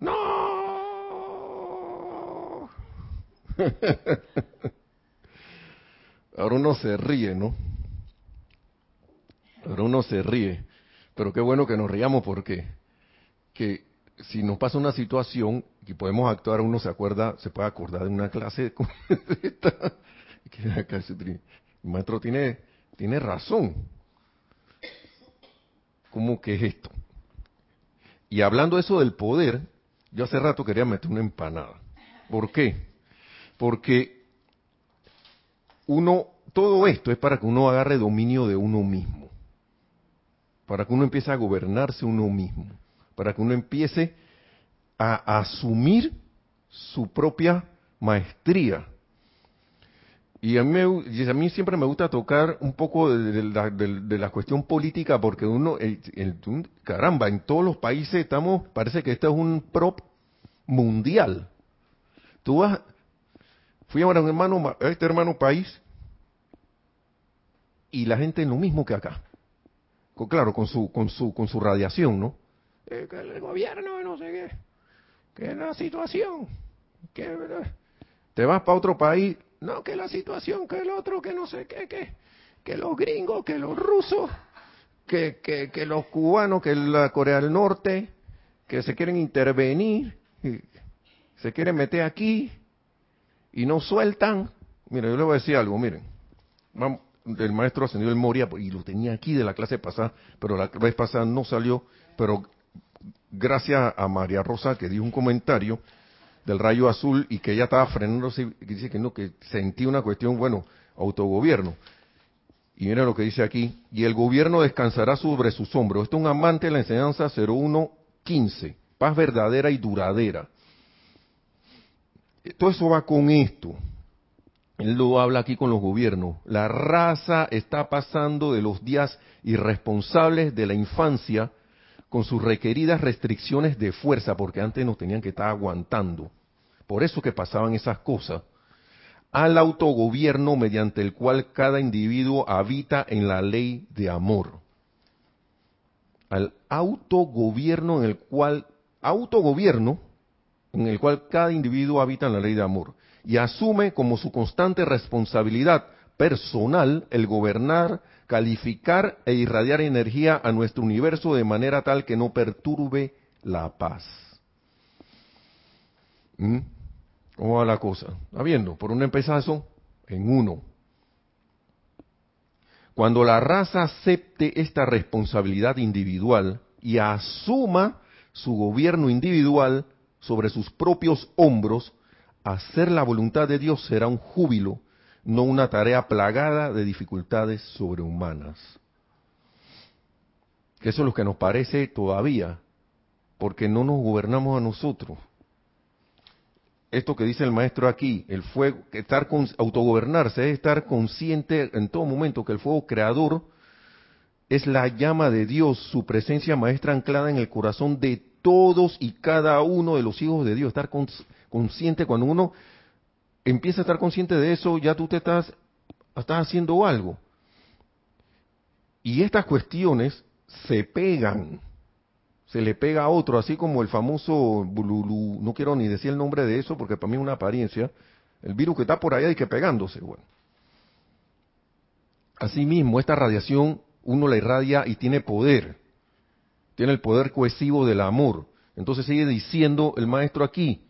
¡No! Ahora uno se ríe, ¿no? Ahora uno se ríe. Pero qué bueno que nos riamos porque que si nos pasa una situación y podemos actuar, uno se acuerda, se puede acordar de una clase como esta. El maestro tiene, tiene razón. ¿Cómo que es esto? Y hablando eso del poder, yo hace rato quería meter una empanada. ¿Por qué? Porque uno, todo esto es para que uno agarre dominio de uno mismo. Para que uno empiece a gobernarse uno mismo. Para que uno empiece a asumir su propia maestría. Y a mí, me- a mí siempre me gusta tocar un poco de, la, de- la cuestión política porque uno, caramba, en todos los países estamos, parece que esto es un prop mundial. Tú vas, fui a un hermano, ma- a este hermano país y la gente es lo mismo que acá. Claro, con su, con su, con su radiación, ¿no? Eh, el gobierno, no sé qué, que la situación, que te vas para otro país, no, que la situación, que el otro, que no sé qué, que, que los gringos, que los rusos, que, que, que los cubanos, que la Corea del Norte, que se quieren intervenir, se quieren meter aquí y no sueltan. Mira, yo le voy a decir algo, miren. El maestro ascendió el Moria y lo tenía aquí de la clase pasada, pero la vez pasada no salió, pero gracias a María Rosa que dio un comentario del rayo azul y que ella estaba frenándose y dice que no, que sentía una cuestión, bueno, autogobierno. Y mira lo que dice aquí, y el gobierno descansará sobre sus hombros. Esto es un amante de la enseñanza 0115, paz verdadera y duradera. Todo eso va con esto. Él lo habla aquí con los gobiernos. La raza está pasando de los días irresponsables de la infancia con sus requeridas restricciones de fuerza, porque antes nos tenían que estar aguantando. Por eso que pasaban esas cosas. al autogobierno mediante el cual cada individuo habita en la ley de amor. Al autogobierno en el cual, autogobierno en el cual cada individuo habita en la ley de amor y asume como su constante responsabilidad personal el gobernar, calificar e irradiar energía a nuestro universo de manera tal que no perturbe la paz. ¿Mm? ¿Cómo va la cosa? ¿Está viendo? Por un empezazo, en uno. Cuando la raza acepte esta responsabilidad individual y asuma su gobierno individual sobre sus propios hombros, hacer la voluntad de Dios será un júbilo, no una tarea plagada de dificultades sobrehumanas. Eso es lo que nos parece todavía, porque no nos gobernamos a nosotros. Esto que dice el maestro aquí, el fuego, estar con, autogobernarse es estar consciente en todo momento que el fuego creador es la llama de Dios, su presencia maestra anclada en el corazón de todos y cada uno de los hijos de Dios. Estar consciente, cuando uno empieza a estar consciente de eso, ya tú te estás, estás haciendo algo. Y estas cuestiones se pegan, se le pega a otro, así como el famoso bululú, no quiero ni decir el nombre de eso porque para mí es una apariencia, el virus que está por allá y que pegándose, bueno. Asimismo, esta radiación uno la irradia y tiene poder, tiene el poder cohesivo del amor. Entonces sigue diciendo el maestro aquí,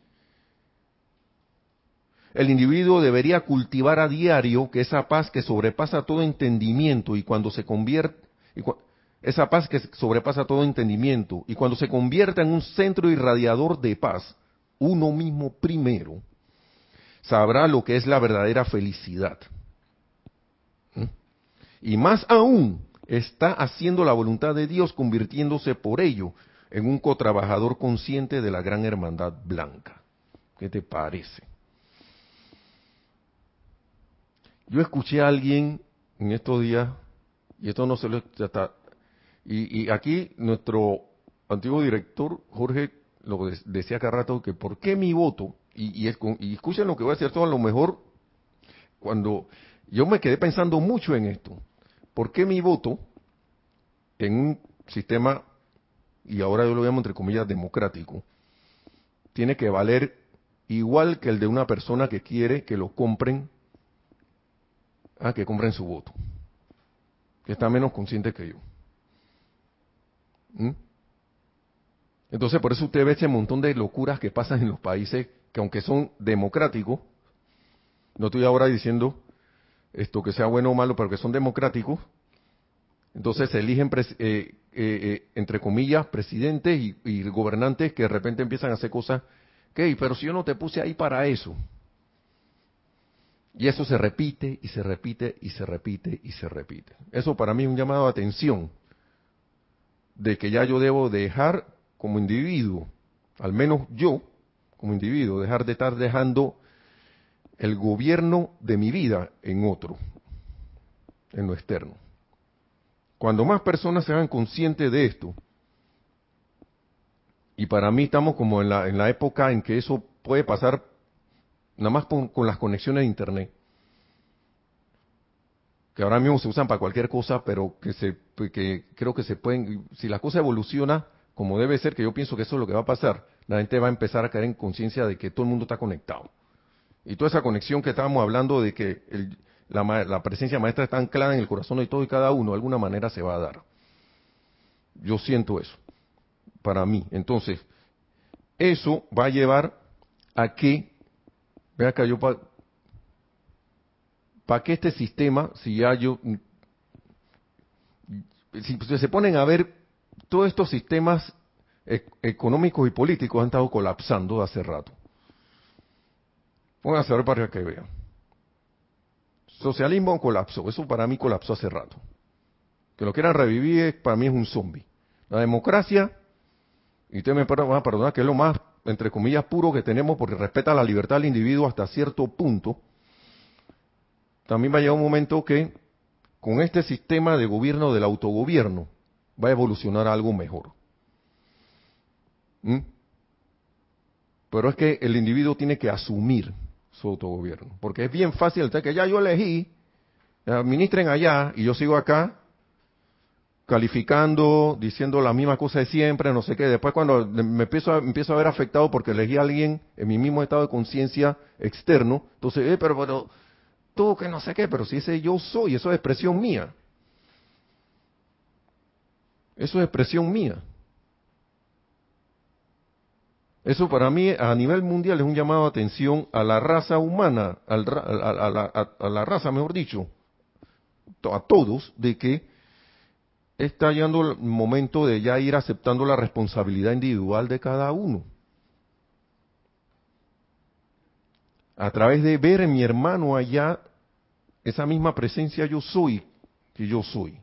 el individuo debería cultivar a diario que esa paz que sobrepasa todo entendimiento y cuando se convierte, esa paz que sobrepasa todo entendimiento y cuando se convierta en un centro irradiador de paz, uno mismo primero, sabrá lo que es la verdadera felicidad. ¿Mm? Y más aún, está haciendo la voluntad de Dios convirtiéndose por ello en un cotrabajador consciente de la gran hermandad blanca. ¿Qué te parece? Yo escuché a alguien en estos días, y esto no se lo está, y, y aquí nuestro antiguo director, Jorge, lo decía cada rato, que por qué mi voto, y, y, y escuchen lo que voy a decir, todo a lo mejor, cuando yo me quedé pensando mucho en esto, ¿por qué mi voto en un sistema, y ahora yo lo llamo entre comillas democrático, tiene que valer igual que el de una persona que quiere que lo compren Ah, que compren su voto. Que está menos consciente que yo. ¿Mm? Entonces, por eso usted ve ese montón de locuras que pasan en los países que aunque son democráticos, no estoy ahora diciendo esto que sea bueno o malo, pero que son democráticos, entonces se eligen, eh, eh, eh, entre comillas, presidentes y, y, gobernantes que de repente empiezan a hacer cosas que, pero si yo no te puse ahí para eso, y eso se repite y se repite y se repite y se repite. Eso para mí es un llamado de atención de que ya yo debo dejar como individuo, al menos yo como individuo, dejar de estar dejando el gobierno de mi vida en otro, en lo externo. Cuando más personas se hagan conscientes de esto, y para mí estamos como en la, en la época en que eso puede pasar nada más con, las conexiones de internet, que ahora mismo se usan para cualquier cosa, pero que se que creo que se pueden, si la cosa evoluciona como debe ser, que yo pienso que eso es lo que va a pasar, la gente va a empezar a caer en conciencia de que todo el mundo está conectado. Y toda esa conexión que estábamos hablando de que la, la, presencia maestra está anclada en el corazón de todo y cada uno, de alguna manera se va a dar. Yo siento eso, para mí. Entonces, eso va a llevar a que Ve acá, yo pa que este sistema, si ya yo, si se ponen a ver, todos estos sistemas e, económicos y políticos han estado colapsando hace rato. Pónganse a ver para que vean. Socialismo colapsó, eso para mí colapsó hace rato. Que lo quieran revivir, para mí es un zombie. La democracia, y ustedes me van a perdonar que es lo más entre comillas, puro que tenemos porque respeta la libertad del individuo hasta cierto punto, también va a llegar un momento que con este sistema de gobierno del autogobierno va a evolucionar a algo mejor. ¿Mm? Pero es que el individuo tiene que asumir su autogobierno. Porque es bien fácil que ya yo elegí, administren allá y yo sigo acá calificando, diciendo la misma cosa de siempre, no sé qué. Después cuando me empiezo a, empiezo a ver afectado porque elegí a alguien en mi mismo estado de conciencia externo, entonces, eh, pero, pero, tú que no sé qué, pero si ese yo soy, eso es expresión mía. Eso es expresión mía. Eso para mí a nivel mundial es un llamado de atención a la raza humana, a, la, raza, mejor dicho, a todos, de que está llegando el momento de ya ir aceptando la responsabilidad individual de cada uno. A través de ver en mi hermano allá esa misma presencia yo soy, que yo soy.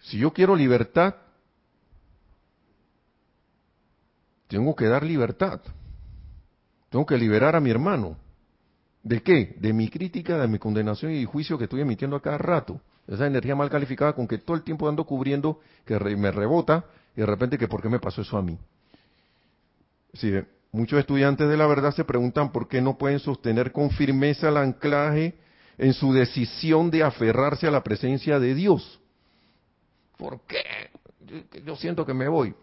Si yo quiero libertad, tengo que dar libertad. Tengo que liberar a mi hermano. ¿De qué? De mi crítica, de mi condenación y juicio que estoy emitiendo a cada rato. Esa energía mal calificada con que todo el tiempo ando cubriendo, que me rebota, y de repente que por qué me pasó eso a mí. Sí, muchos estudiantes de la verdad se preguntan por qué no pueden sostener con firmeza el anclaje en su decisión de aferrarse a la presencia de Dios. ¿Por qué? Yo siento que me voy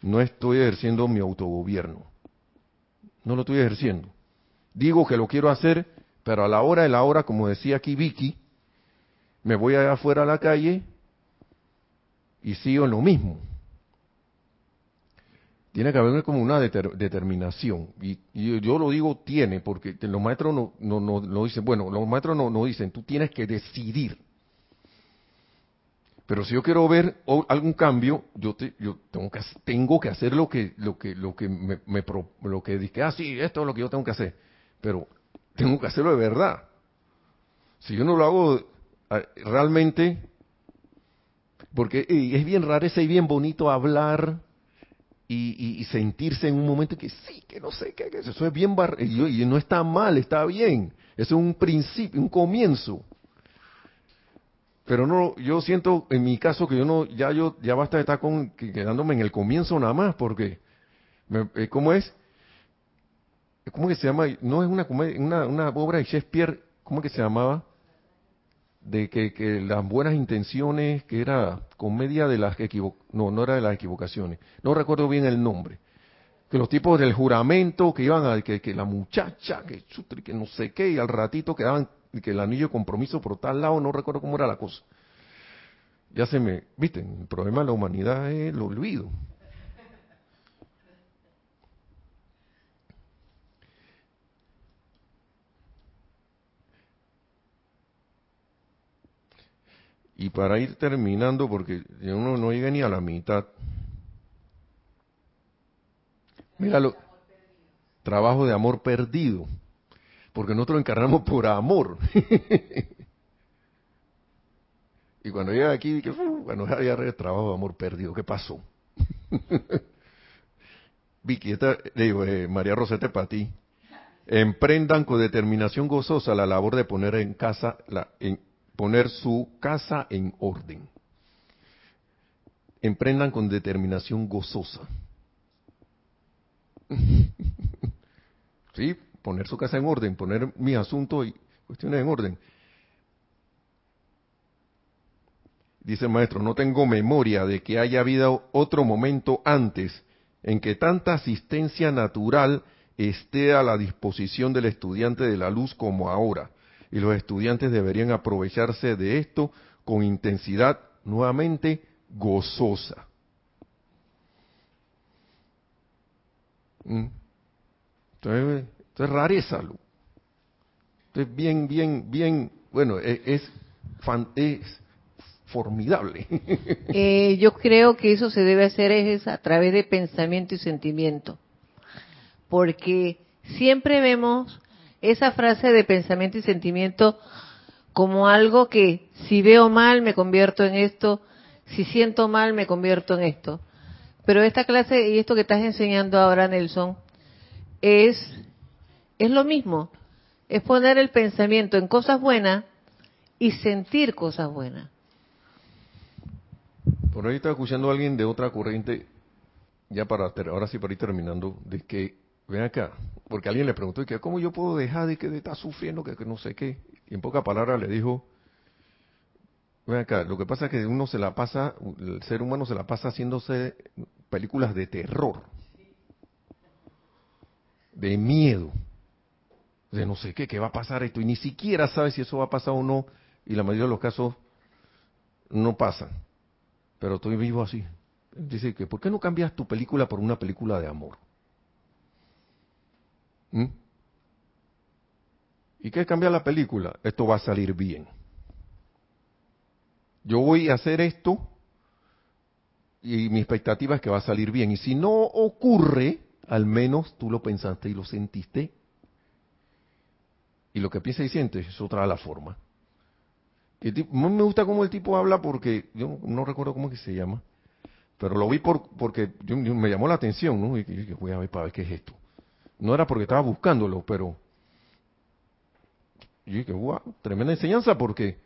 no estoy ejerciendo mi autogobierno. No lo estoy ejerciendo. Digo que lo quiero hacer, pero a la hora de la hora, como decía aquí Vicky, me voy allá afuera a la calle y sigo en lo mismo. Tiene que haber como una determinación. Y, yo lo digo tiene, porque los maestros no, no, no, dicen, bueno, los maestros no, no dicen, tú tienes que decidir. Pero si yo quiero ver algún cambio, yo, yo tengo, que, tengo que hacer lo que lo que lo que me, lo que dije, ah sí, esto es lo que yo tengo que hacer, pero tengo que hacerlo de verdad. Si yo no lo hago realmente, porque es bien raro ese y bien bonito hablar y, sentirse en un momento que sí, que no sé qué, que eso es bien bar y, y no está mal, está bien. Eso es un principio, un comienzo pero no yo siento en mi caso que yo no ya yo ya basta de estar con quedándome en el comienzo nada más porque eh, cómo es cómo que se llama no es una una, una obra de Shakespeare cómo que se llamaba de que, que las buenas intenciones que era comedia de las que no no era de las equivocaciones no recuerdo bien el nombre que los tipos del juramento que iban a que, que la muchacha que que no sé qué y al ratito quedaban que el anillo compromiso por tal lado, no recuerdo cómo era la cosa. Ya se me, viste, el problema de la humanidad es el olvido. Y para ir terminando, porque uno no llega ni a la mitad. Míralo, trabajo de amor perdido porque nosotros encarnamos por amor. y cuando llega aquí, dije, bueno, había trabajo de amor perdido, ¿qué pasó? Vicky, esta, digo, eh, María Rosete para ti. Emprendan con determinación gozosa la labor de poner en casa, la, poner su casa en orden. Emprendan con determinación gozosa. ¿Sí? poner su casa en orden, poner mi asunto y cuestiones en orden. Dice el maestro, no tengo memoria de que haya habido otro momento antes en que tanta asistencia natural esté a la disposición del estudiante de la luz como ahora. Y los estudiantes deberían aprovecharse de esto con intensidad nuevamente gozosa. ¿Mm? Entonces, esto es rareza, Esto es bien, bien, bien, bueno, e, es, es, formidable. Eh, yo creo que eso se debe hacer es a través de pensamiento y sentimiento. Porque siempre vemos esa frase de pensamiento y sentimiento como algo que si veo mal me convierto en esto, si siento mal me convierto en esto. Pero esta clase y esto que estás enseñando ahora, Nelson, es es lo mismo, es poner el pensamiento en cosas buenas y sentir cosas buenas. Por ahí estaba escuchando a alguien de otra corriente ya para ahora sí para ir terminando, de que, ven acá, porque alguien le preguntó, ¿cómo yo puedo dejar de que está sufriendo, que, que no sé qué? Y en pocas palabras le dijo, ven acá, lo que pasa es que uno se la pasa, el ser humano se la pasa haciéndose películas de terror, de miedo, de no sé qué, qué va a pasar esto, y ni siquiera sabe si eso va a pasar o no, y la mayoría de los casos no pasan. Pero estoy vivo así. Dice que, ¿por qué no cambias tu película por una película de amor? ¿Mm? ¿Y qué cambia la película? Esto va a salir bien. Yo voy a hacer esto y mi expectativa es que va a salir bien. Y si no ocurre, al menos tú lo pensaste y lo sentiste. Y lo que piensas y sientes es otra la forma. Y me gusta cómo el tipo habla porque yo no recuerdo cómo que se llama, pero lo vi por, porque me llamó la atención, ¿no? Y dije, voy a ver para ver qué es esto. No era porque estaba buscándolo, pero y dije, wow, tremenda enseñanza porque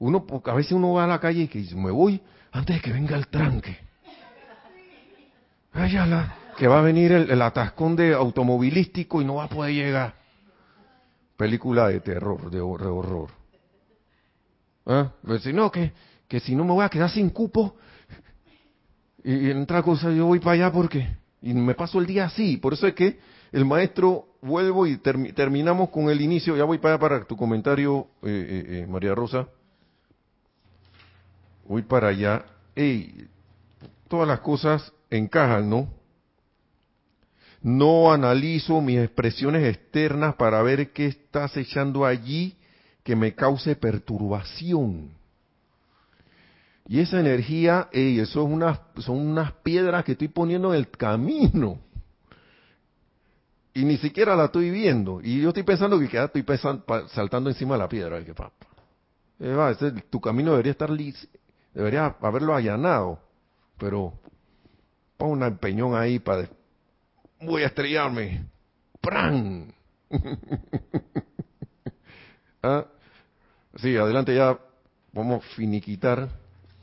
uno a veces uno va a la calle y que dice, me voy antes de que venga el tranque. Que va a venir el, atascón de automovilístico y no va a poder llegar. Película de terror, de horror. Si no, que, si no me voy a quedar sin cupo, y, en otra cosa yo voy para allá porque, y me paso el día así, por eso es que el maestro, vuelvo y terminamos con el inicio, ya voy para para tu comentario, eh, eh, eh, María Rosa, voy para allá, hey, todas las cosas encajan, ¿no? No analizo mis expresiones externas para ver qué estás echando allí que me cause perturbación. Y esa energía, ey, eso es unas, son unas piedras que estoy poniendo en el camino. Y ni siquiera la estoy viendo. Y yo estoy pensando que queda, estoy saltando encima de la piedra. Que, papá. tu camino debería estar listo, debería haberlo allanado. Pero pon un peñón ahí para... Voy a estrellarme. ¡Pran! ¿Ah? Sí, adelante ya vamos a finiquitar.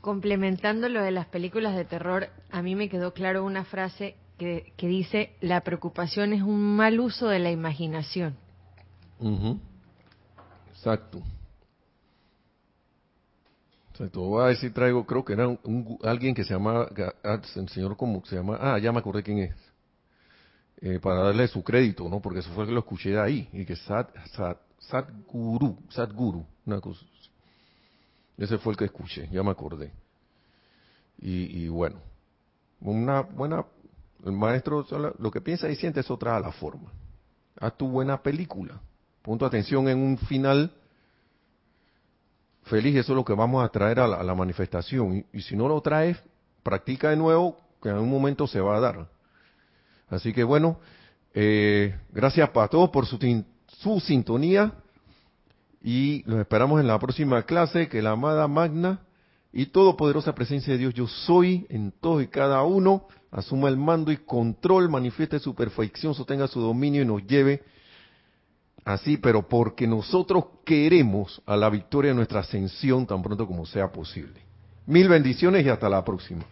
Complementando lo de las películas de terror, a mí me quedó claro una frase que, dice, la preocupación es un mal uso de la imaginación. Exacto. Exacto. Voy a decir, traigo, creo que era un, alguien que se llama, ah, el señor como se llama, ah, ya me acordé quién es. Eh, para darle su crédito, ¿no? Porque eso fue que lo escuché de ahí, y que Sat, Sat, Sadguru, Sadguru, una cosa. Ese fue el que escuché, ya me acordé. Y, bueno, una buena, el maestro lo que piensa y siente es otra a la forma. Haz tu buena película. Punto atención en un final feliz, eso es lo que vamos a traer a la, manifestación. Y, si no lo traes, practica de nuevo, que en un momento se va a dar. Así que bueno, eh, gracias para todos por su su sintonía y los esperamos en la próxima clase, que la amada magna y todopoderosa presencia de Dios yo soy en todos y cada uno, asuma el mando y control, manifieste su perfección, sostenga su dominio y nos lleve así, pero porque nosotros queremos a la victoria de nuestra ascensión tan pronto como sea posible. Mil bendiciones y hasta la próxima.